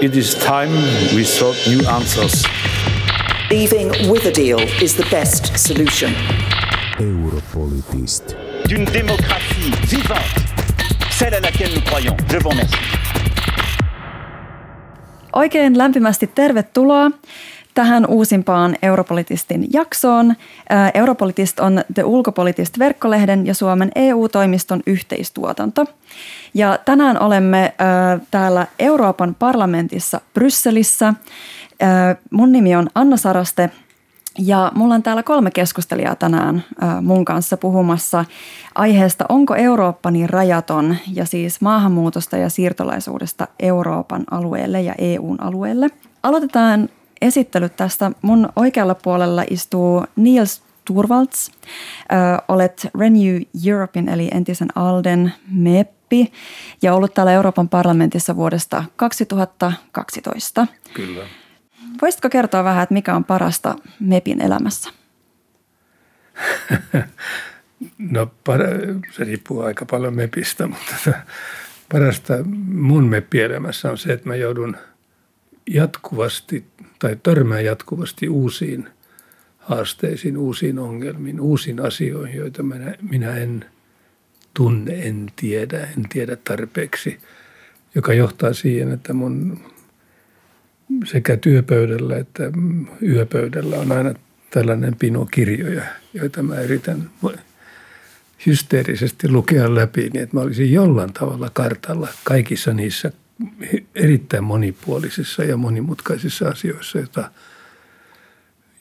It is time we sought new answers. Leaving with a deal is the best solution. Europolitist. D'une démocratie vivante, celle à laquelle nous croyons. Je vous remercie. Oikein lämpimästi tervetuloa tähän uusimpaan Europolitistin jaksoon. Europolitist on The Ulkopolitist verkkolehden ja Suomen EU-toimiston yhteistuotanto. Ja tänään olemme täällä Euroopan parlamentissa Brysselissä. Mun nimi on Anna Saraste ja mulla on täällä kolme keskustelijaa tänään mun kanssa puhumassa aiheesta Onko Eurooppa niin rajaton ja siis maahanmuutosta ja siirtolaisuudesta Euroopan alueelle ja EUn alueelle. Aloitetaan esittelyt tästä. Mun oikealla puolella istuu Niels Turvalds. Ö, olet Renew Europein eli entisen Alden MEPpi ja ollut täällä Euroopan parlamentissa vuodesta 2012. Kyllä. Voisitko kertoa vähän, että mikä on parasta MEPin elämässä? No se riippuu aika paljon MEPistä, mutta parasta mun MEPI-elämässä on se, että mä joudun jatkuvasti tai törmään jatkuvasti uusiin haasteisiin, uusiin ongelmiin, uusiin asioihin, joita minä, minä en tunne, en tiedä, en tiedä tarpeeksi, joka johtaa siihen, että mun sekä työpöydällä että yöpöydällä on aina tällainen pino kirjoja, joita mä yritän hysteerisesti lukea läpi, niin että mä olisin jollain tavalla kartalla kaikissa niissä erittäin monipuolisissa ja monimutkaisissa asioissa, joita,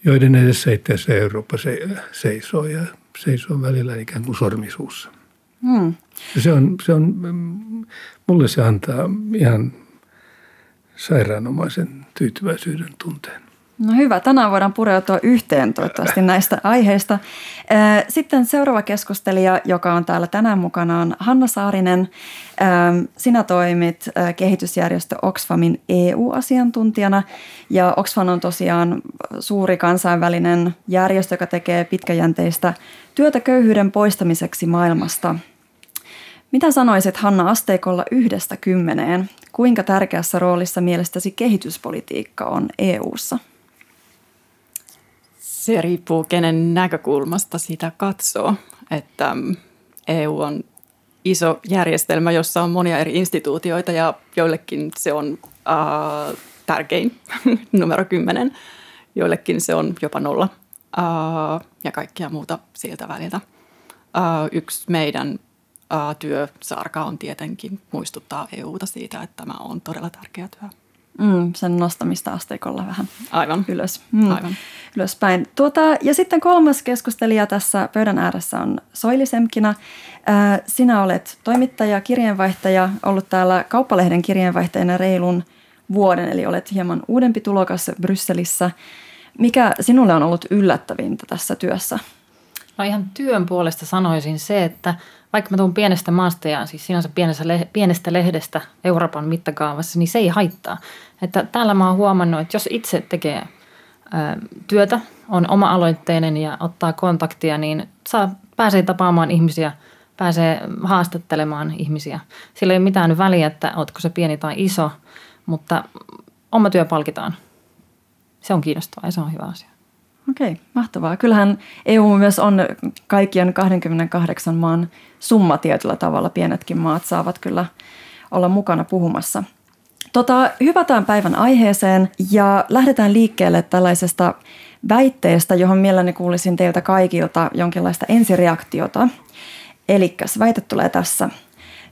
joiden edessä itse asiassa Eurooppa se, seisoo ja seisoo välillä ikään kuin sormisuussa. Hmm. Se on, se on, mulle se antaa ihan sairaanomaisen tyytyväisyyden tunteen. No hyvä, tänään voidaan pureutua yhteen toivottavasti näistä aiheista. Sitten seuraava keskustelija, joka on täällä tänään mukana, on Hanna Saarinen. Sinä toimit kehitysjärjestö Oxfamin EU-asiantuntijana ja Oxfam on tosiaan suuri kansainvälinen järjestö, joka tekee pitkäjänteistä työtä köyhyyden poistamiseksi maailmasta. Mitä sanoisit Hanna asteikolla yhdestä kymmeneen? Kuinka tärkeässä roolissa mielestäsi kehityspolitiikka on EU:ssa? Se riippuu kenen näkökulmasta sitä katsoo. Että mm, EU on iso järjestelmä, jossa on monia eri instituutioita ja joillekin se on äh, tärkein, numero kymmenen. Joillekin se on jopa nolla äh, ja kaikkia muuta siltä väliltä. Äh, yksi meidän äh, työsarka on tietenkin muistuttaa EUta siitä, että tämä on todella tärkeä työ. Mm, sen nostamista asteikolla vähän Aivan. ylös. Mm, Aivan. Ylöspäin. Tuota, ja sitten kolmas keskustelija tässä pöydän ääressä on Soili Semkina. Äh, sinä olet toimittaja, kirjeenvaihtaja, ollut täällä Kauppalehden kirjeenvaihtajana reilun vuoden, eli olet hieman uudempi tulokas Brysselissä. Mikä sinulle on ollut yllättävintä tässä työssä? No ihan työn puolesta sanoisin se, että vaikka mä tuun pienestä maasta ja siis sinänsä pienestä, pienestä lehdestä Euroopan mittakaavassa, niin se ei haittaa. Että täällä mä oon huomannut, että jos itse tekee työtä, on oma-aloitteinen ja ottaa kontaktia, niin saa, pääsee tapaamaan ihmisiä, pääsee haastattelemaan ihmisiä. Sillä ei ole mitään väliä, että ootko se pieni tai iso, mutta oma työ palkitaan. Se on kiinnostavaa ja se on hyvä asia. Okei, mahtavaa. Kyllähän EU myös on kaikkien 28 maan summa tietyllä tavalla. Pienetkin maat saavat kyllä olla mukana puhumassa. Tota, hypätään päivän aiheeseen ja lähdetään liikkeelle tällaisesta väitteestä, johon mielelläni kuulisin teiltä kaikilta jonkinlaista ensireaktiota. Eli väite tulee tässä –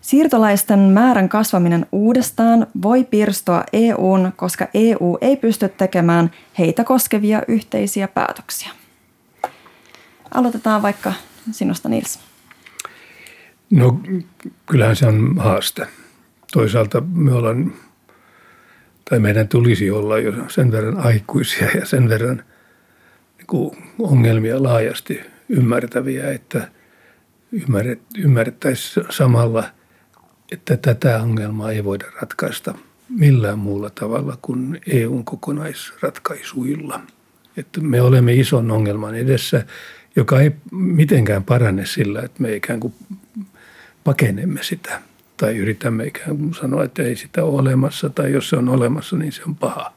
Siirtolaisten määrän kasvaminen uudestaan voi pirstoa EUn, koska EU ei pysty tekemään heitä koskevia yhteisiä päätöksiä. Aloitetaan vaikka sinusta Nils. No kyllähän se on haaste. Toisaalta me ollaan, tai meidän tulisi olla jo sen verran aikuisia ja sen verran niin kuin ongelmia laajasti ymmärtäviä, että ymmärrettäisiin samalla – että tätä ongelmaa ei voida ratkaista millään muulla tavalla kuin EUn kokonaisratkaisuilla. Että me olemme ison ongelman edessä, joka ei mitenkään parane sillä, että me ikään kuin pakenemme sitä. tai yritämme ikään kuin sanoa, että ei sitä ole olemassa tai jos se on olemassa, niin se on paha.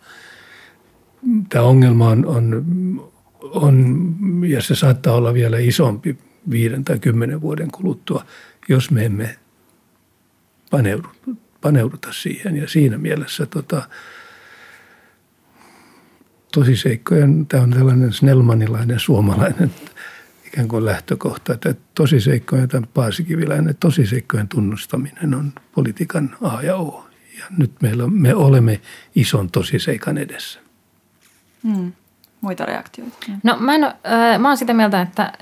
Tämä ongelma on, on, on ja se saattaa olla vielä isompi viiden tai kymmenen vuoden kuluttua, jos me emme paneudu, paneuduta siihen. Ja siinä mielessä tota, tosiseikkojen, tämä on tällainen snellmanilainen suomalainen ikään kuin lähtökohta, että tosiseikkojen, tämän Paasikiviläinen, tosiseikkojen tunnustaminen on politiikan A ja O. Ja nyt meillä, me olemme ison tosiseikan edessä. Hmm. Muita reaktioita? No mä, en, äh, mä oon sitä mieltä, että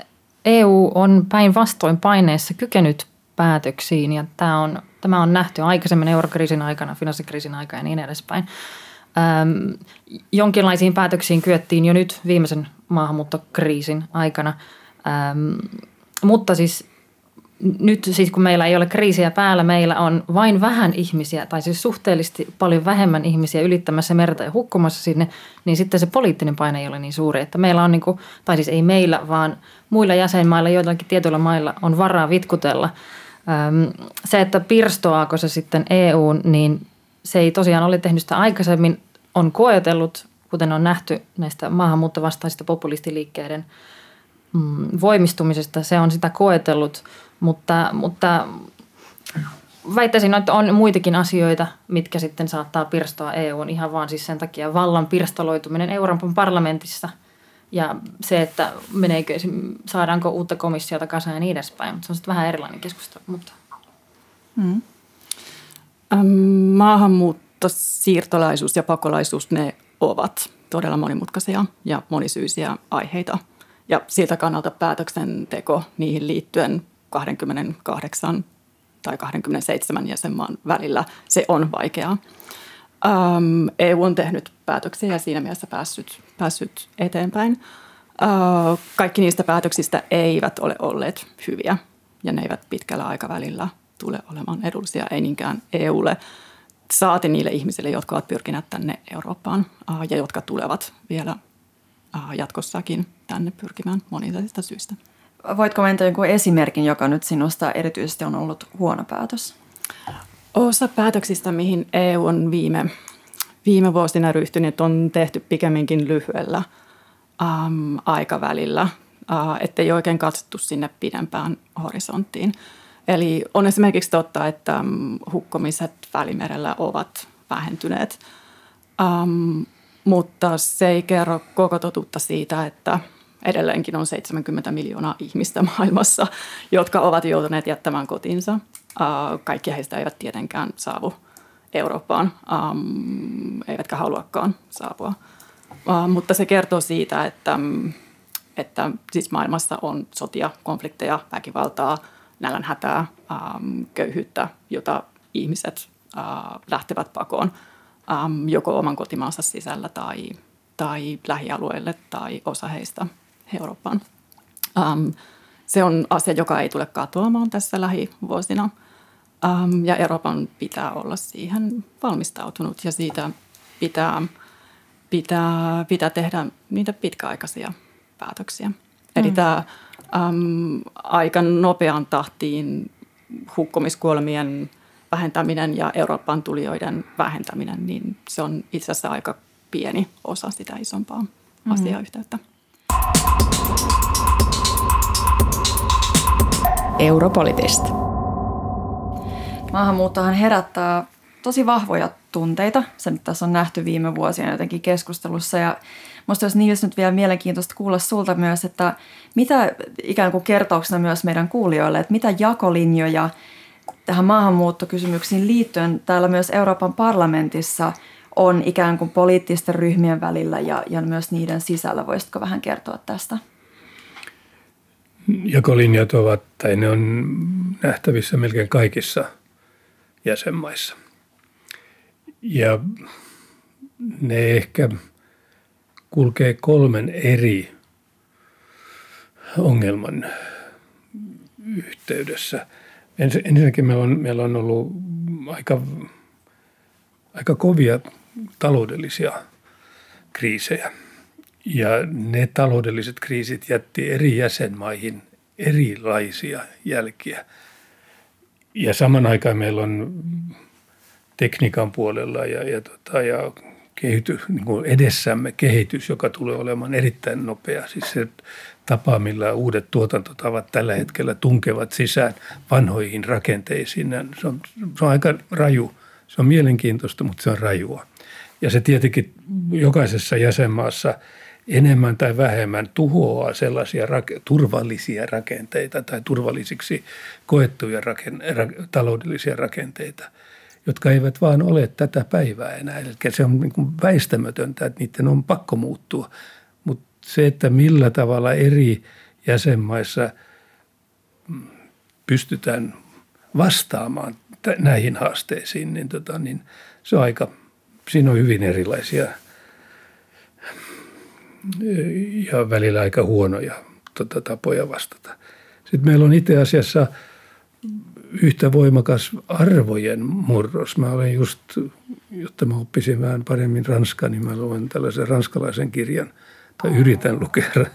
EU on päinvastoin paineessa kykenyt päätöksiin ja tämä on, tämä on nähty aikaisemmin eurokriisin aikana, finanssikriisin aikana ja niin edespäin. Ähm, jonkinlaisiin päätöksiin kyettiin jo nyt viimeisen maahanmuuttokriisin aikana, ähm, mutta siis nyt siis kun meillä ei ole kriisiä päällä, meillä on vain vähän ihmisiä, tai siis suhteellisesti paljon vähemmän ihmisiä ylittämässä merta ja hukkumassa sinne, niin sitten se poliittinen paine ei ole niin suuri. Että meillä on, niin kuin, tai siis ei meillä, vaan muilla jäsenmailla, joillakin tietyillä mailla on varaa vitkutella. Se, että pirstoaako se sitten EU, niin se ei tosiaan ole tehnyt sitä aikaisemmin, on koetellut, kuten on nähty näistä maahanmuuttovastaisista populistiliikkeiden mm, voimistumisesta, se on sitä koetellut, mutta, mutta väittäisin, että on muitakin asioita, mitkä sitten saattaa pirstoa EUn ihan vaan siis sen takia vallan pirstaloituminen Euroopan parlamentissa ja se, että meneekö, saadaanko uutta komissiota kasaan ja niin edespäin. Se on sitten vähän erilainen keskustelu. Mutta. Mm. Maahanmuutto, siirtolaisuus ja pakolaisuus, ne ovat todella monimutkaisia ja monisyisiä aiheita. Ja siltä kannalta päätöksenteko niihin liittyen 28 tai 27 jäsenmaan välillä, se on vaikeaa. Um, EU on tehnyt päätöksiä ja siinä mielessä päässyt, päässyt eteenpäin. Uh, kaikki niistä päätöksistä eivät ole olleet hyviä ja ne eivät pitkällä aikavälillä tule olemaan edullisia, ei niinkään EUlle, saati niille ihmisille, jotka ovat pyrkineet tänne Eurooppaan uh, ja jotka tulevat vielä uh, jatkossakin tänne pyrkimään monista syistä. Voitko mainita jonkun esimerkin, joka nyt sinusta erityisesti on ollut huono päätös? Osa päätöksistä, mihin EU on viime, viime vuosina ryhtynyt, on tehty pikemminkin lyhyellä äm, aikavälillä, äh, ettei oikein katsottu sinne pidempään horisonttiin. Eli on esimerkiksi totta, että äm, hukkomiset Välimerellä ovat vähentyneet, äm, mutta se ei kerro koko totuutta siitä, että – edelleenkin on 70 miljoonaa ihmistä maailmassa, jotka ovat joutuneet jättämään kotinsa. Kaikki heistä eivät tietenkään saavu Eurooppaan, eivätkä haluakaan saapua. Mutta se kertoo siitä, että, että siis maailmassa on sotia, konflikteja, väkivaltaa, nälänhätää, köyhyyttä, jota ihmiset lähtevät pakoon joko oman kotimaansa sisällä tai, tai lähialueelle tai osa heistä Eurooppaan. Se on asia, joka ei tule katoamaan tässä lähivuosina. Um, ja Euroopan pitää olla siihen valmistautunut ja siitä pitää, pitää, pitää tehdä niitä pitkäaikaisia päätöksiä. Mm. Eli tämä um, aika nopean tahtiin hukkumiskuolemien vähentäminen ja Euroopan tulijoiden vähentäminen, niin se on itse asiassa aika pieni osa sitä isompaa mm. asiayhteyttä. Europolitist. Maahanmuuttohan herättää tosi vahvoja tunteita. Se nyt tässä on nähty viime vuosina jotenkin keskustelussa ja Musta olisi Nils nyt vielä mielenkiintoista kuulla sulta myös, että mitä ikään kuin kertauksena myös meidän kuulijoille, että mitä jakolinjoja tähän maahanmuuttokysymyksiin liittyen täällä myös Euroopan parlamentissa on ikään kuin poliittisten ryhmien välillä ja, ja myös niiden sisällä. Voisitko vähän kertoa tästä? jakolinjat ovat, tai ne on nähtävissä melkein kaikissa jäsenmaissa. Ja ne ehkä kulkee kolmen eri ongelman yhteydessä. Ensinnäkin meillä on, meillä on ollut aika, aika kovia taloudellisia kriisejä – ja ne taloudelliset kriisit jätti eri jäsenmaihin erilaisia jälkiä. Ja saman aikaan meillä on tekniikan puolella ja, ja, tota, ja kehitys, niin kuin edessämme kehitys, joka tulee olemaan erittäin nopea. Siis se tapa, millä uudet tuotantotavat tällä hetkellä tunkevat sisään vanhoihin rakenteisiin, se on, se on aika raju. Se on mielenkiintoista, mutta se on rajua. Ja se tietenkin jokaisessa jäsenmaassa enemmän tai vähemmän tuhoaa sellaisia rake- turvallisia rakenteita tai turvallisiksi koettuja raken- ra- taloudellisia rakenteita – jotka eivät vaan ole tätä päivää enää. Eli se on niin kuin väistämätöntä, että niiden on pakko muuttua. Mutta se, että millä tavalla eri jäsenmaissa pystytään vastaamaan näihin haasteisiin, niin, tota, niin se on aika, siinä on hyvin erilaisia ja välillä aika huonoja tota, tapoja vastata. Sitten meillä on itse asiassa – yhtä voimakas arvojen murros. Mä olen just, jotta mä oppisin vähän paremmin ranskaa, niin mä luen tällaisen ranskalaisen kirjan tai yritän lukea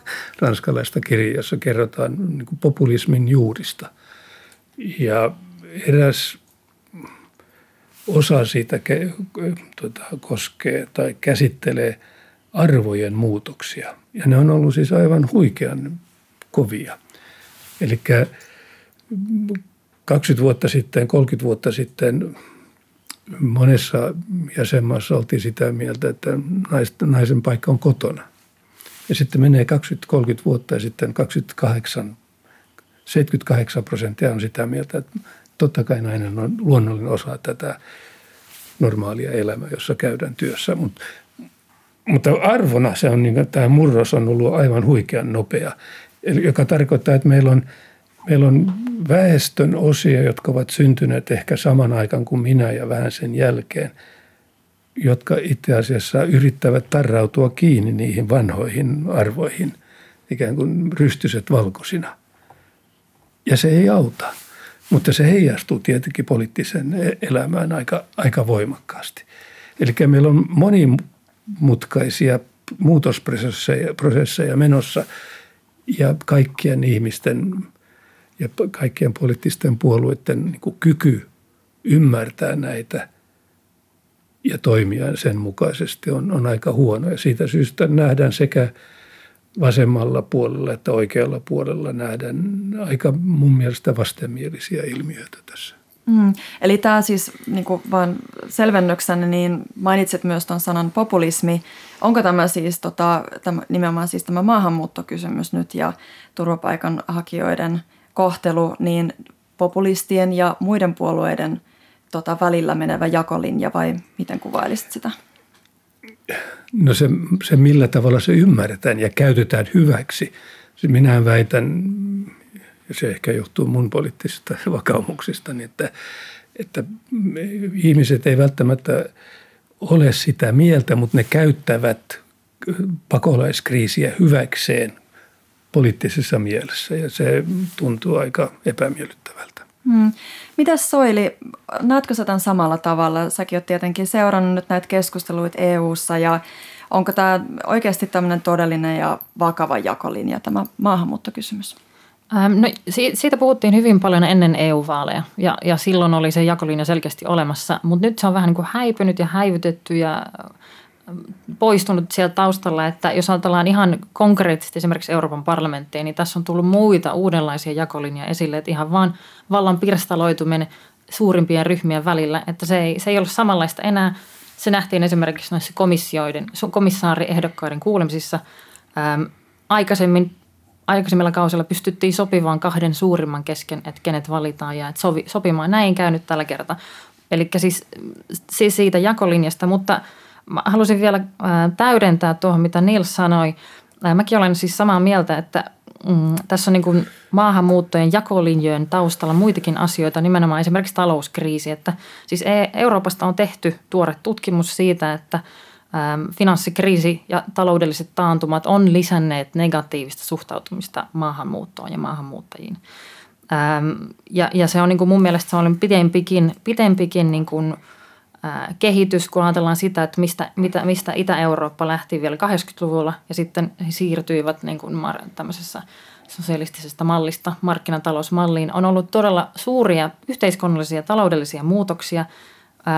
ranskalaista kirjaa, jossa kerrotaan niin kuin populismin juurista. Ja eräs osa siitä tuota, koskee tai käsittelee arvojen muutoksia. Ja ne on ollut siis aivan huikean kovia. Eli 20 vuotta sitten, 30 vuotta sitten monessa jäsenmaassa oltiin sitä mieltä, että naisen paikka on kotona. Ja sitten menee 20-30 vuotta ja sitten 28, 78 prosenttia on sitä mieltä, että totta kai nainen on luonnollinen osa tätä normaalia elämää, jossa käydään työssä. Mutta, mutta arvona se on, niin, tämä murros on ollut aivan huikean nopea, joka tarkoittaa, että meillä on – Meillä on väestön osia, jotka ovat syntyneet ehkä saman aikaan kuin minä ja vähän sen jälkeen, jotka itse asiassa yrittävät tarrautua kiinni niihin vanhoihin arvoihin, ikään kuin rystyset valkoisina. Ja se ei auta, mutta se heijastuu tietenkin poliittisen elämään aika, aika voimakkaasti. Eli meillä on monimutkaisia muutosprosesseja menossa ja kaikkien ihmisten – ja kaikkien poliittisten puolueiden niin kuin kyky ymmärtää näitä ja toimia sen mukaisesti on, on aika huono. Ja siitä syystä nähdään sekä vasemmalla puolella että oikealla puolella nähdään aika mun mielestä vastenmielisiä ilmiöitä tässä. Mm. Eli tämä siis niin kuin selvennyksenä, niin mainitsit myös tuon sanan populismi. Onko tämä siis tota, tämä, nimenomaan siis tämä maahanmuuttokysymys nyt ja turvapaikanhakijoiden kohtelu, niin populistien ja muiden puolueiden tota, välillä menevä jakolinja vai miten kuvailisit sitä? No se, se millä tavalla se ymmärretään ja käytetään hyväksi. Minä väitän, ja se ehkä johtuu mun poliittisista vakaumuksista, niin että, että ihmiset ei välttämättä ole sitä mieltä, mutta ne käyttävät pakolaiskriisiä hyväkseen poliittisessa mielessä ja se tuntuu aika epämiellyttävältä. Hmm. Mitäs Soili, näetkö sä tämän samalla tavalla? Säkin oot tietenkin seurannut nyt näitä keskusteluita EU-ssa ja onko tämä oikeasti tämmöinen todellinen ja vakava jakolinja, tämä maahanmuuttokysymys? Ähm, no, siitä puhuttiin hyvin paljon ennen EU-vaaleja ja, ja silloin oli se jakolinja selkeästi olemassa, mutta nyt se on vähän niin kuin häipynyt ja häivytetty ja poistunut sieltä taustalla, että jos ajatellaan ihan konkreettisesti esimerkiksi Euroopan parlamenttiin, niin tässä on tullut muita uudenlaisia jakolinjoja esille, että ihan vaan vallan pirstaloituminen suurimpien ryhmien välillä, että se ei, se ei ole samanlaista enää. Se nähtiin esimerkiksi noissa komissioiden, komissaariehdokkaiden kuulemisissa. Ähm, aikaisemmin aikaisemmilla kausilla pystyttiin sopivaan kahden suurimman kesken, että kenet valitaan ja että sovi, sopimaan. Näin käynyt tällä kertaa. Eli siis, siis siitä jakolinjasta, mutta – Mä halusin vielä täydentää tuohon, mitä Nils sanoi. Mäkin olen siis samaa mieltä, että mm, tässä on niin kuin maahanmuuttojen jakolinjojen taustalla muitakin asioita, nimenomaan esimerkiksi talouskriisi. Että siis e- Euroopasta on tehty tuore tutkimus siitä, että finanssikriisi ja taloudelliset taantumat on lisänneet negatiivista suhtautumista maahanmuuttoon ja maahanmuuttajiin. Ja, ja se on niin kuin mun mielestä se on pitempikin, pitempikin niin kuin – kehitys, kun ajatellaan sitä, että mistä, mitä, mistä Itä-Eurooppa lähti vielä 80-luvulla ja sitten he siirtyivät niin kuin tämmöisessä sosialistisesta mallista markkinatalousmalliin, on ollut todella suuria yhteiskunnallisia ja taloudellisia muutoksia.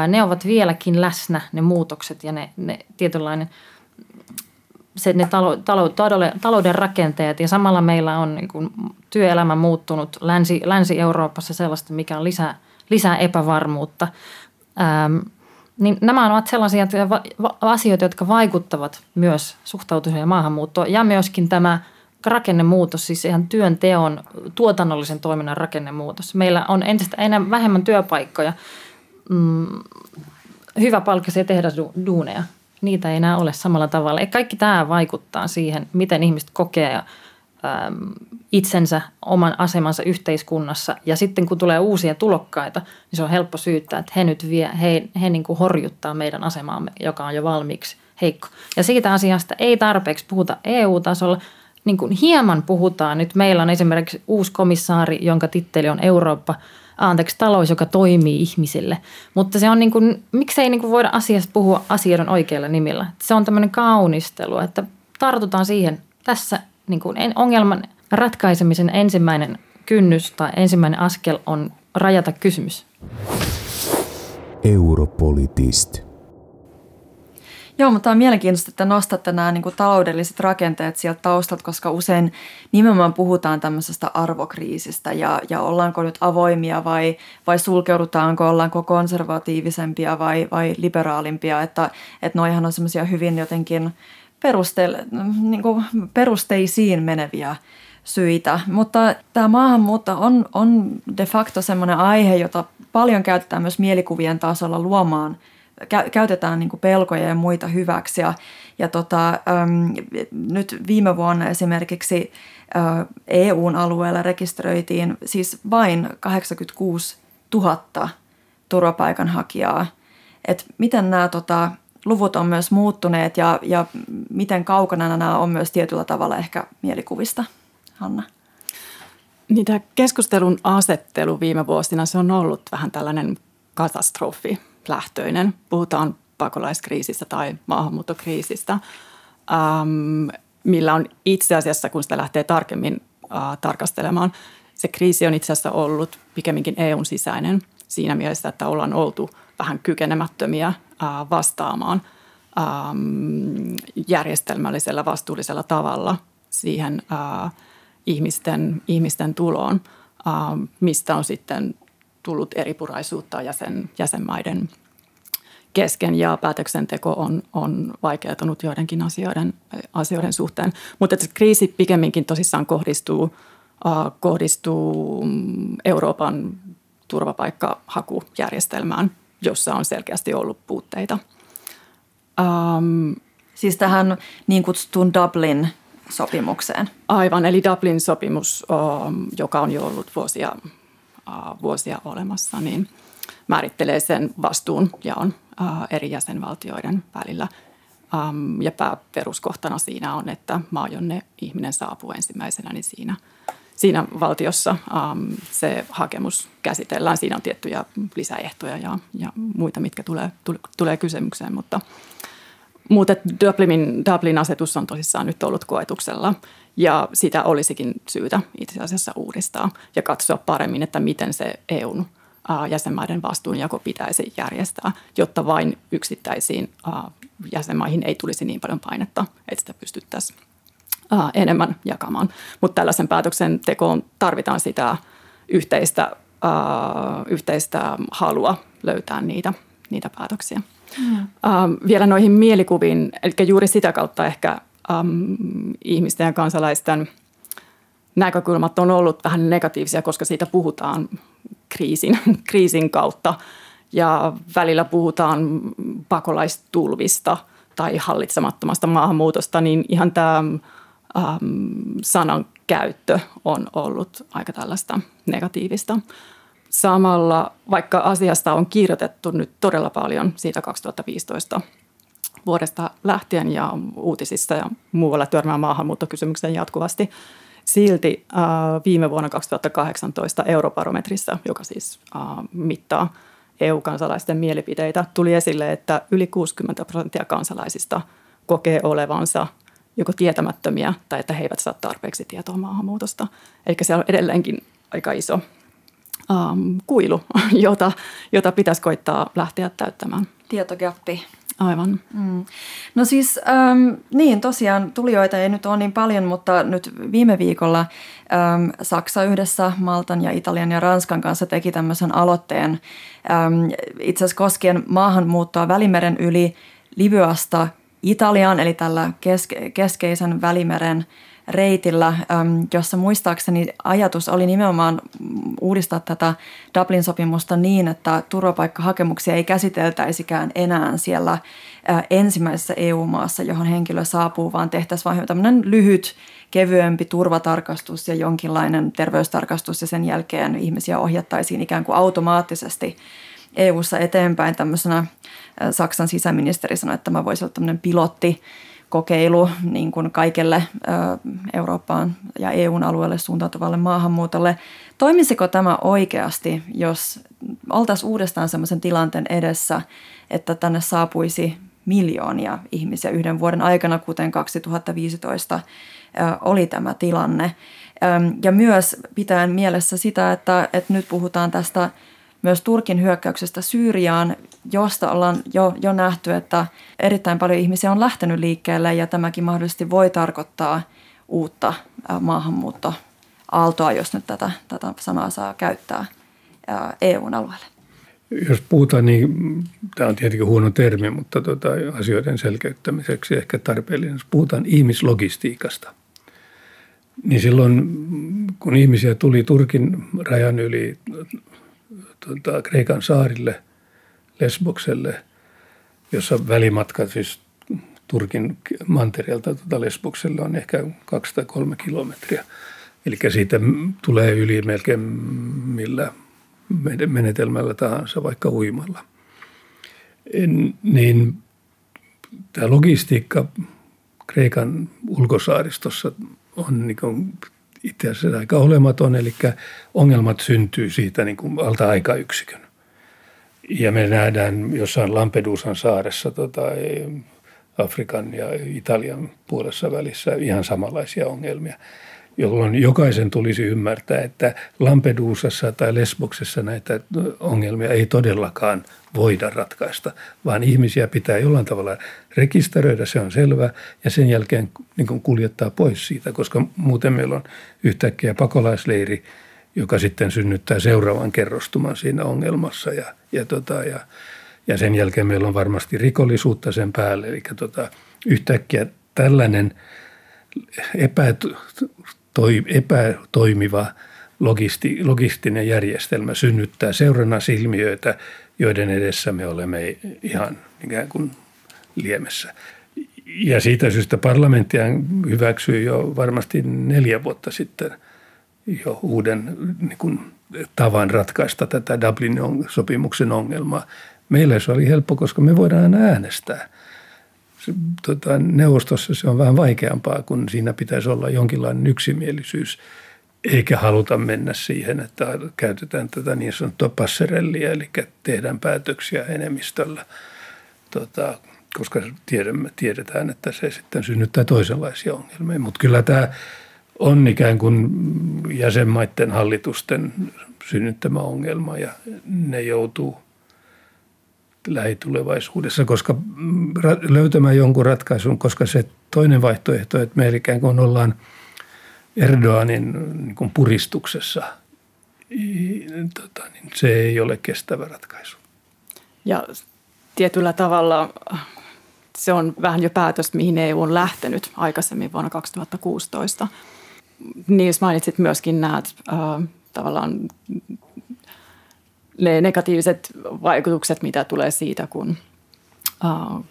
Ne ovat vieläkin läsnä, ne muutokset ja ne, ne tietynlainen se, ne talo, talo, talouden rakenteet ja samalla meillä on niin kuin työelämä muuttunut Länsi, Länsi-Euroopassa sellaista, mikä on lisää, lisää epävarmuutta. Ähm, niin nämä ovat sellaisia asioita, jotka vaikuttavat myös suhtautumiseen maahanmuuttoon ja myöskin tämä rakennemuutos, siis ihan työnteon, tuotannollisen toiminnan rakennemuutos. Meillä on entistä enemmän, vähemmän työpaikkoja, mm, hyvä palkkaisia tehdä duuneja. Niitä ei enää ole samalla tavalla. Ja kaikki tämä vaikuttaa siihen, miten ihmiset kokee Ähm, itsensä, oman asemansa yhteiskunnassa. Ja sitten kun tulee uusia tulokkaita, niin se on helppo syyttää, että he nyt vie, he, he niin kuin horjuttaa meidän asemaamme, joka on jo valmiiksi heikko. Ja siitä asiasta ei tarpeeksi puhuta EU-tasolla. Niin kuin hieman puhutaan. Nyt meillä on esimerkiksi uusi komissaari, jonka titteli on Eurooppa, anteeksi, talous, joka toimii ihmisille. Mutta se on niin kuin, miksei niin kuin voida asiasta puhua asioiden oikeilla nimillä. Se on tämmöinen kaunistelu, että tartutaan siihen tässä niin kuin ongelman ratkaisemisen ensimmäinen kynnys tai ensimmäinen askel on rajata kysymys. Europolitist. Joo, mutta on mielenkiintoista, että nostatte nämä niin kuin taloudelliset rakenteet sieltä taustalta, koska usein nimenomaan puhutaan tämmöisestä arvokriisistä ja, ja ollaanko nyt avoimia vai, vai sulkeudutaanko, ollaanko konservatiivisempia vai, vai liberaalimpia, että, että noihan on semmoisia hyvin jotenkin peruste, niin kuin perusteisiin meneviä syitä. Mutta tämä maahanmuutto on, on de facto sellainen aihe, jota paljon käytetään myös mielikuvien tasolla luomaan käytetään niin pelkoja ja muita hyväksi. Ja, ja tota, äm, nyt viime vuonna esimerkiksi ä, EUn alueella rekisteröitiin siis vain 86 000 turvapaikanhakijaa. Et miten nämä tota, luvut on myös muuttuneet ja, ja miten kaukana nämä on myös tietyllä tavalla ehkä mielikuvista, Hanna? Niin tämä keskustelun asettelu viime vuosina, se on ollut vähän tällainen katastrofi lähtöinen. Puhutaan pakolaiskriisistä tai maahanmuuttokriisistä, ähm, millä on itse asiassa, kun sitä lähtee tarkemmin äh, tarkastelemaan, se kriisi on itse asiassa ollut pikemminkin EUn sisäinen siinä mielessä, että ollaan oltu vähän kykenemättömiä vastaamaan järjestelmällisellä vastuullisella tavalla siihen ihmisten, ihmisten tuloon, mistä on sitten tullut eripuraisuutta jäsen, jäsenmaiden kesken ja päätöksenteko on, on vaikeutunut joidenkin asioiden, asioiden suhteen. Mutta että kriisi pikemminkin tosissaan kohdistuu, kohdistuu Euroopan turvapaikkahakujärjestelmään – jossa on selkeästi ollut puutteita. Um, siis tähän niin kutsuttuun Dublin sopimukseen. Aivan, eli Dublin sopimus, joka on jo ollut vuosia, vuosia olemassa, niin määrittelee sen vastuun ja on uh, eri jäsenvaltioiden välillä. Um, ja pääperuskohtana siinä on, että maa, jonne ihminen saapuu ensimmäisenä, niin siinä – siinä valtiossa ähm, se hakemus käsitellään. Siinä on tiettyjä lisäehtoja ja, ja muita, mitkä tulee, tule, tulee kysymykseen, mutta mutta Dublinin, Dublin-asetus on tosissaan nyt ollut koetuksella ja sitä olisikin syytä itse asiassa uudistaa ja katsoa paremmin, että miten se EUn jäsenmaiden vastuunjako pitäisi järjestää, jotta vain yksittäisiin jäsenmaihin ei tulisi niin paljon painetta, että sitä pystyttäisiin enemmän jakamaan. Mutta tällaisen päätöksentekoon tarvitaan sitä yhteistä, yhteistä halua löytää niitä, niitä päätöksiä. Mm. Vielä noihin mielikuviin, eli juuri sitä kautta ehkä ähm, ihmisten ja kansalaisten näkökulmat on ollut vähän negatiivisia, koska siitä puhutaan kriisin, kriisin kautta ja välillä puhutaan pakolaistulvista tai hallitsemattomasta maahanmuutosta, niin ihan tämä ähm, sanan käyttö on ollut aika tällaista negatiivista. Samalla, vaikka asiasta on kirjoitettu nyt todella paljon siitä 2015 vuodesta lähtien ja uutisissa ja muualla törmää maahanmuuttokysymykseen jatkuvasti, silti äh, viime vuonna 2018 Eurobarometrissa, joka siis äh, mittaa EU-kansalaisten mielipiteitä, tuli esille, että yli 60 prosenttia kansalaisista kokee olevansa joko tietämättömiä tai että he eivät saa tarpeeksi tietoa maahanmuutosta. Eli siellä on edelleenkin aika iso um, kuilu, jota, jota pitäisi koittaa lähteä täyttämään. Tietogappi. Aivan. Mm. No siis ähm, niin, tosiaan tulijoita ei nyt ole niin paljon, mutta nyt viime viikolla ähm, Saksa yhdessä Maltan ja Italian ja Ranskan kanssa teki tämmöisen aloitteen ähm, itse asiassa koskien maahanmuuttoa Välimeren yli Libyasta Italiaan, eli tällä keske- keskeisen Välimeren reitillä, jossa muistaakseni ajatus oli nimenomaan uudistaa tätä Dublin-sopimusta niin, että turvapaikkahakemuksia ei käsiteltäisikään enää siellä ensimmäisessä EU-maassa, johon henkilö saapuu, vaan tehtäisiin vain tämmöinen lyhyt, kevyempi turvatarkastus ja jonkinlainen terveystarkastus ja sen jälkeen ihmisiä ohjattaisiin ikään kuin automaattisesti EU-ssa eteenpäin tämmöisenä Saksan sisäministeri sanoi, että tämä voisi olla tämmöinen pilotti kokeilu niin kuin kaikelle Eurooppaan ja EUn alueelle suuntautuvalle maahanmuutolle. Toimisiko tämä oikeasti, jos oltaisiin uudestaan sellaisen tilanteen edessä, että tänne saapuisi miljoonia ihmisiä yhden vuoden aikana, kuten 2015 oli tämä tilanne. Ja myös pitäen mielessä sitä, että, että nyt puhutaan tästä myös Turkin hyökkäyksestä Syyriaan, josta ollaan jo, jo nähty, että erittäin paljon ihmisiä on lähtenyt liikkeelle ja tämäkin mahdollisesti voi tarkoittaa uutta maahanmuuttoaaltoa, jos nyt tätä, tätä sanaa saa käyttää EUn alueelle. Jos puhutaan, niin tämä on tietenkin huono termi, mutta tuota, asioiden selkeyttämiseksi ehkä tarpeellinen. Jos puhutaan ihmislogistiikasta, niin silloin kun ihmisiä tuli Turkin rajan yli tuota, Kreikan saarille, Lesbokselle, jossa välimatka siis Turkin mantereelta tuota Lesbokselle on ehkä 2 tai 3 kilometriä. Eli siitä tulee yli melkein millä menetelmällä tahansa, vaikka uimalla. Niin tämä logistiikka Kreikan ulkosaaristossa on niin itse asiassa aika olematon, eli ongelmat syntyy siitä niin kuin alta aikayksikön. Ja me nähdään jossain Lampedusan saaressa tota, Afrikan ja Italian puolessa välissä ihan samanlaisia ongelmia jolloin jokaisen tulisi ymmärtää, että Lampedusassa tai Lesboksessa näitä ongelmia ei todellakaan voida ratkaista, vaan ihmisiä pitää jollain tavalla rekisteröidä, se on selvä, ja sen jälkeen niin kuljettaa pois siitä, koska muuten meillä on yhtäkkiä pakolaisleiri, joka sitten synnyttää seuraavan kerrostuman siinä ongelmassa ja, ja, tota, ja, ja sen jälkeen meillä on varmasti rikollisuutta sen päälle, eli tota, yhtäkkiä tällainen epä, toi, epätoimiva logisti, logistinen järjestelmä synnyttää seurannaisilmiöitä, joiden edessä me olemme ihan ikään kuin liemessä. Ja siitä syystä parlamenttia hyväksyi jo varmasti neljä vuotta sitten jo uuden niin kuin, tavan ratkaista tätä Dublinin sopimuksen ongelmaa. Meille se oli helppo, koska me voidaan äänestää – tota, neuvostossa se on vähän vaikeampaa, kun siinä pitäisi olla jonkinlainen yksimielisyys, eikä haluta mennä siihen, että käytetään tätä niin sanottua passerellia, eli tehdään päätöksiä enemmistöllä, tota, koska tiedämme, tiedetään, että se sitten synnyttää toisenlaisia ongelmia. Mutta kyllä tämä on ikään kuin jäsenmaiden hallitusten synnyttämä ongelma ja ne joutuu lähitulevaisuudessa, koska löytämään jonkun ratkaisun, koska se toinen vaihtoehto, että me ikään kuin ollaan Erdoganin niin kuin puristuksessa, tota, niin se ei ole kestävä ratkaisu. Ja tietyllä tavalla se on vähän jo päätös, mihin EU on lähtenyt aikaisemmin vuonna 2016. Niin mainitsit myöskin nämä tavallaan ne negatiiviset vaikutukset, mitä tulee siitä, kun,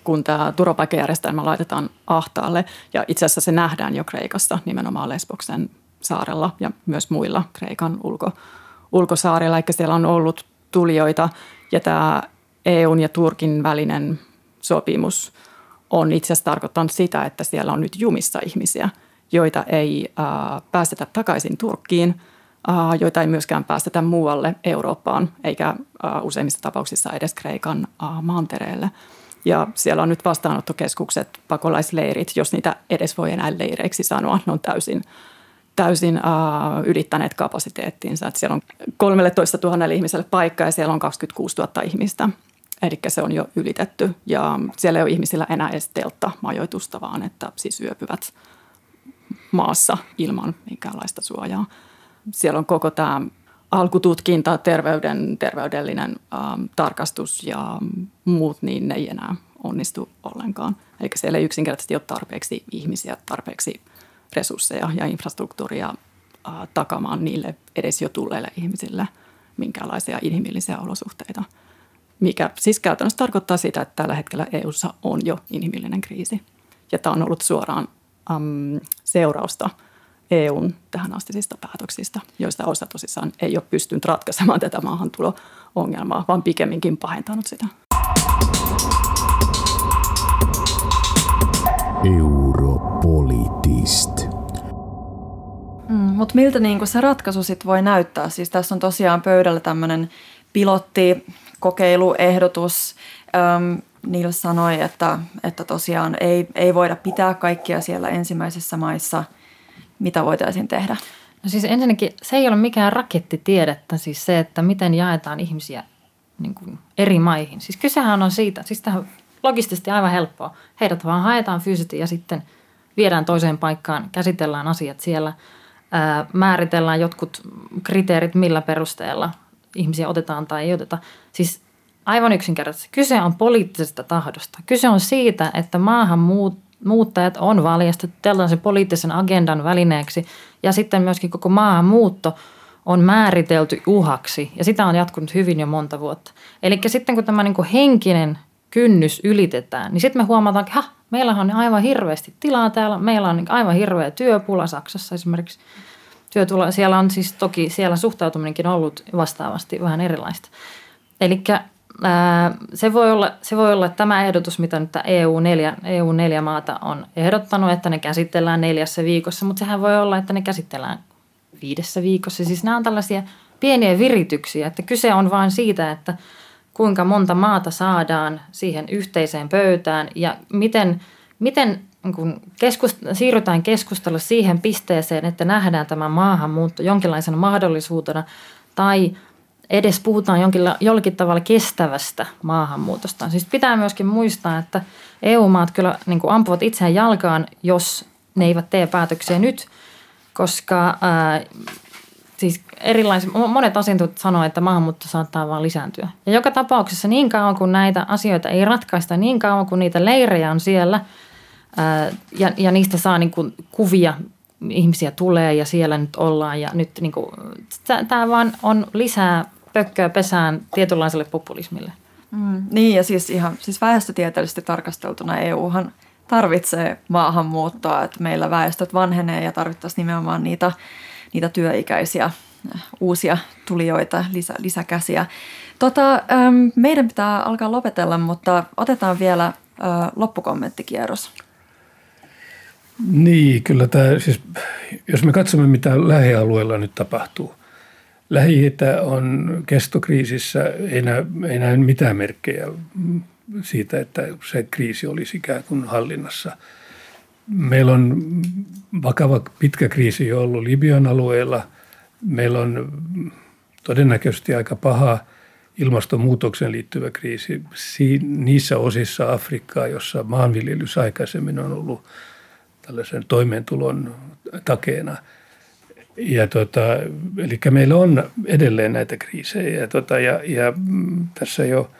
kun tämä turvapaikkajärjestelmä laitetaan ahtaalle. Ja itse asiassa se nähdään jo Kreikassa, nimenomaan Lesboksen saarella ja myös muilla Kreikan ulko, ulkosaarilla. Eli siellä on ollut tulijoita ja tämä EUn ja Turkin välinen sopimus on itse asiassa tarkoittanut sitä, että siellä on nyt jumissa ihmisiä, joita ei uh, päästetä takaisin Turkkiin – joita ei myöskään päästetä muualle Eurooppaan, eikä useimmissa tapauksissa edes Kreikan mantereelle. Ja siellä on nyt vastaanottokeskukset, pakolaisleirit, jos niitä edes voi enää leireiksi sanoa. Ne on täysin, täysin uh, ylittäneet kapasiteettiinsa. Että siellä on 13 000 ihmiselle paikka ja siellä on 26 000 ihmistä. Eli se on jo ylitetty ja siellä ei ole ihmisillä enää edes teltta-majoitusta, vaan että siis yöpyvät maassa ilman minkäänlaista suojaa. Siellä on koko tämä alkututkinta, terveyden, terveydellinen ähm, tarkastus ja muut, niin ne ei enää onnistu ollenkaan. Eli siellä ei yksinkertaisesti ole tarpeeksi ihmisiä, tarpeeksi resursseja ja infrastruktuuria äh, takamaan niille edes jo tulleille ihmisille minkäänlaisia inhimillisiä olosuhteita. Mikä siis käytännössä tarkoittaa sitä, että tällä hetkellä EU:ssa on jo inhimillinen kriisi. Ja tämä on ollut suoraan äm, seurausta – EUn tähän astisista päätöksistä, joista osa tosissaan ei ole pystynyt ratkaisemaan tätä maahantulo-ongelmaa, vaan pikemminkin pahentanut sitä. Europolitist. Mm, Mutta miltä niin se ratkaisu sit voi näyttää? Siis tässä on tosiaan pöydällä tämmöinen pilottikokeiluehdotus. Öm, Niillä sanoi, että, että tosiaan ei, ei voida pitää kaikkia siellä ensimmäisissä maissa – mitä voitaisiin tehdä? No siis ensinnäkin se ei ole mikään rakettitiedettä, siis se, että miten jaetaan ihmisiä niin kuin eri maihin. Siis kysehän on siitä, siis tähän logistisesti aivan helppoa. Heidät vaan haetaan fyysisesti ja sitten viedään toiseen paikkaan, käsitellään asiat siellä, ää, määritellään jotkut kriteerit, millä perusteella ihmisiä otetaan tai ei oteta. Siis aivan yksinkertaisesti. Kyse on poliittisesta tahdosta. Kyse on siitä, että maahanmuut, muuttajat on valjastettu tällaisen poliittisen agendan välineeksi ja sitten myöskin koko maahanmuutto on määritelty uhaksi ja sitä on jatkunut hyvin jo monta vuotta. Eli sitten kun tämä niin kuin henkinen kynnys ylitetään, niin sitten me huomataan, että meillä on aivan hirveästi tilaa täällä, meillä on aivan hirveä työpula Saksassa esimerkiksi. Työtula, siellä on siis toki siellä suhtautuminenkin ollut vastaavasti vähän erilaista. Eli se voi, olla, se voi olla tämä ehdotus, mitä nyt EU4, EU4 maata on ehdottanut, että ne käsitellään neljässä viikossa, mutta sehän voi olla, että ne käsitellään viidessä viikossa. Siis nämä on tällaisia pieniä virityksiä, että kyse on vain siitä, että kuinka monta maata saadaan siihen yhteiseen pöytään ja miten, miten kun keskust- siirrytään keskustella siihen pisteeseen, että nähdään tämä maahanmuutto jonkinlaisena mahdollisuutena tai – edes puhutaan jonkinla, jollakin tavalla kestävästä maahanmuutosta. Siis pitää myöskin muistaa, että EU-maat kyllä niin kuin ampuvat itseään jalkaan, jos ne eivät tee päätöksiä nyt, koska ää, siis erilaiset, monet asiantuntijat sanoo, että maahanmuutto saattaa vaan lisääntyä. Ja joka tapauksessa niin kauan kuin näitä asioita ei ratkaista, niin kauan kuin niitä leirejä on siellä ää, ja, ja niistä saa niin kuin kuvia ihmisiä tulee ja siellä nyt ollaan ja nyt niin tämä vaan on lisää pökköä pesään tietynlaiselle populismille. Mm, niin ja siis ihan siis väestötieteellisesti tarkasteltuna EUhan tarvitsee maahanmuuttoa, että meillä väestöt vanhenee ja tarvittaisiin nimenomaan niitä, niitä työikäisiä äh, uusia tulijoita, lisä, lisäkäsiä. Tota, meidän pitää alkaa lopetella, mutta otetaan vielä äh, loppukommenttikierros. Niin, kyllä tämä, siis jos me katsomme mitä lähialueella nyt tapahtuu. Lähi on kestokriisissä, ei näy, ei näy mitään merkkejä siitä, että se kriisi olisi ikään kuin hallinnassa. Meillä on vakava pitkä kriisi jo ollut Libyan alueella. Meillä on todennäköisesti aika paha ilmastonmuutoksen liittyvä kriisi niissä osissa Afrikkaa, jossa maanviljelys aikaisemmin on ollut – tällaisen toimeentulon takeena. Ja tota, eli meillä on edelleen näitä kriisejä ja, tota, ja, ja mm, tässä jo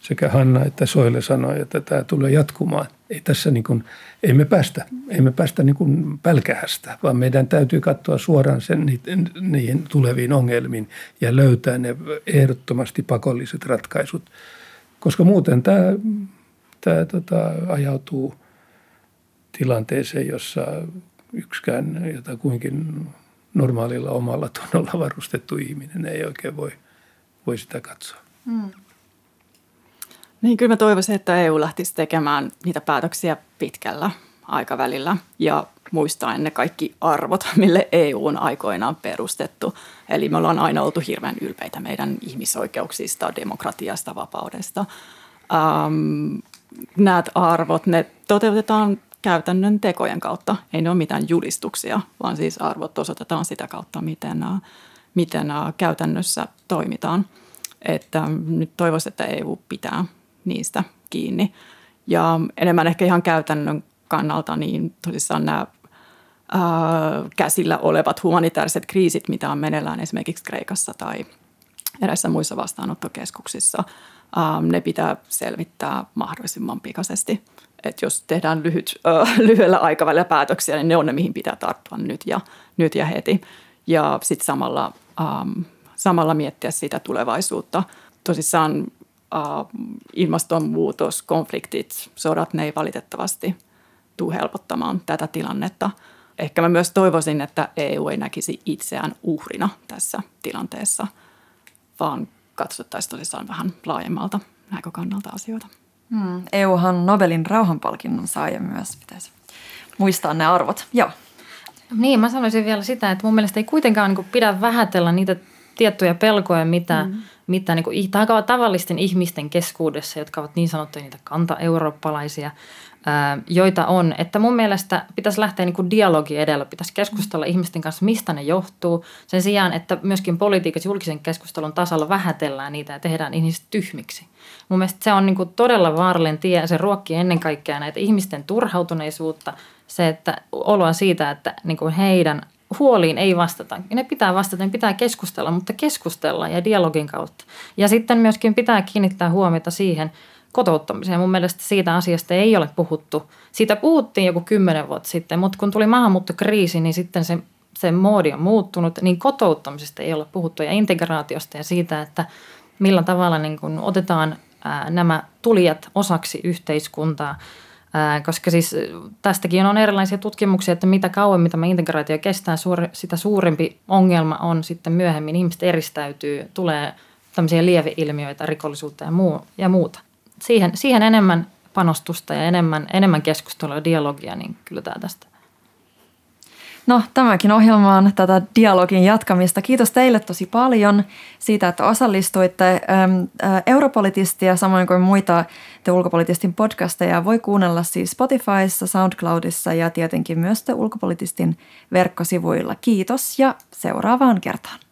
sekä Hanna että Soile sanoi, että tämä tulee jatkumaan. Ei tässä niin kuin, ei me päästä, ei me päästä niin kuin pälkähästä, vaan meidän täytyy katsoa suoraan sen niihin, niihin tuleviin ongelmiin ja löytää ne ehdottomasti pakolliset ratkaisut, koska muuten tämä, tämä tota, ajautuu – tilanteeseen, jossa yksikään jotakuinkin normaalilla omalla tunnolla varustettu ihminen ei oikein voi, voi sitä katsoa. Mm. Niin, kyllä mä toivoisin, että EU lähtisi tekemään niitä päätöksiä pitkällä aikavälillä ja muistaen ne kaikki arvot, mille EU on aikoinaan perustettu. Eli me ollaan aina oltu hirveän ylpeitä meidän ihmisoikeuksista, demokratiasta, vapaudesta. Um, nämä arvot, ne toteutetaan käytännön tekojen kautta. Ei ne ole mitään julistuksia, vaan siis arvot osoitetaan sitä kautta, miten, miten käytännössä toimitaan. Että nyt toivoisin, että EU pitää niistä kiinni. Ja enemmän ehkä ihan käytännön kannalta, niin tosissaan nämä ää, käsillä olevat humanitaariset kriisit, mitä on meneillään esimerkiksi Kreikassa tai eräissä muissa vastaanottokeskuksissa, ää, ne pitää selvittää mahdollisimman pikaisesti. Et jos tehdään lyhyt, äh, lyhyellä aikavälillä päätöksiä, niin ne on ne, mihin pitää tarttua nyt ja, nyt ja heti. Ja sitten samalla, ähm, samalla miettiä sitä tulevaisuutta. Tosissaan äh, ilmastonmuutos, konfliktit, sodat, ne ei valitettavasti tule helpottamaan tätä tilannetta. Ehkä mä myös toivoisin, että EU ei näkisi itseään uhrina tässä tilanteessa, vaan katsottaisiin tosissaan vähän laajemmalta näkökannalta asioita. Hmm, EUhan Nobelin rauhanpalkinnon saaja myös, pitäisi muistaa ne arvot. Joo. Niin, mä sanoisin vielä sitä, että mun mielestä ei kuitenkaan niin pidä vähätellä niitä tiettyjä pelkoja, mitä, mm. mitä niin kuin, tavallisten ihmisten keskuudessa, jotka ovat niin sanottuja niitä kanta-eurooppalaisia, joita on. Että mun mielestä pitäisi lähteä niin kuin dialogi edellä, pitäisi keskustella ihmisten kanssa, mistä ne johtuu. Sen sijaan, että myöskin politiikassa julkisen keskustelun tasalla vähätellään niitä ja tehdään ihmiset tyhmiksi. Mun mielestä se on niin kuin todella vaarallinen tie ja se ruokkii ennen kaikkea näitä ihmisten turhautuneisuutta, se, että oloa siitä, että niin kuin heidän huoliin ei vastata. Ne pitää vastata, ne pitää keskustella, mutta keskustella ja dialogin kautta. Ja sitten myöskin pitää kiinnittää huomiota siihen kotouttamiseen. Mun mielestä siitä asiasta ei ole puhuttu. Siitä puhuttiin joku kymmenen vuotta sitten, mutta kun tuli maahanmuuttokriisi, niin sitten se, se moodi on muuttunut, niin kotouttamisesta ei ole puhuttu ja integraatiosta ja siitä, että millä tavalla niin kun otetaan ää, nämä tulijat osaksi yhteiskuntaa. Koska siis tästäkin on erilaisia tutkimuksia, että mitä kauemmin tämä integraatio kestää, sitä suurempi ongelma on sitten myöhemmin. Ihmiset eristäytyy, tulee tämmöisiä lieveilmiöitä, rikollisuutta ja, muu, ja muuta. Siihen, siihen enemmän panostusta ja enemmän, enemmän keskustelua ja dialogia, niin kyllä tämä tästä No tämäkin ohjelma on tätä dialogin jatkamista. Kiitos teille tosi paljon siitä, että osallistuitte. Europolitistia samoin kuin muita te ulkopolitistin podcasteja voi kuunnella siis Spotifyssa, SoundCloudissa ja tietenkin myös te ulkopolitistin verkkosivuilla. Kiitos ja seuraavaan kertaan.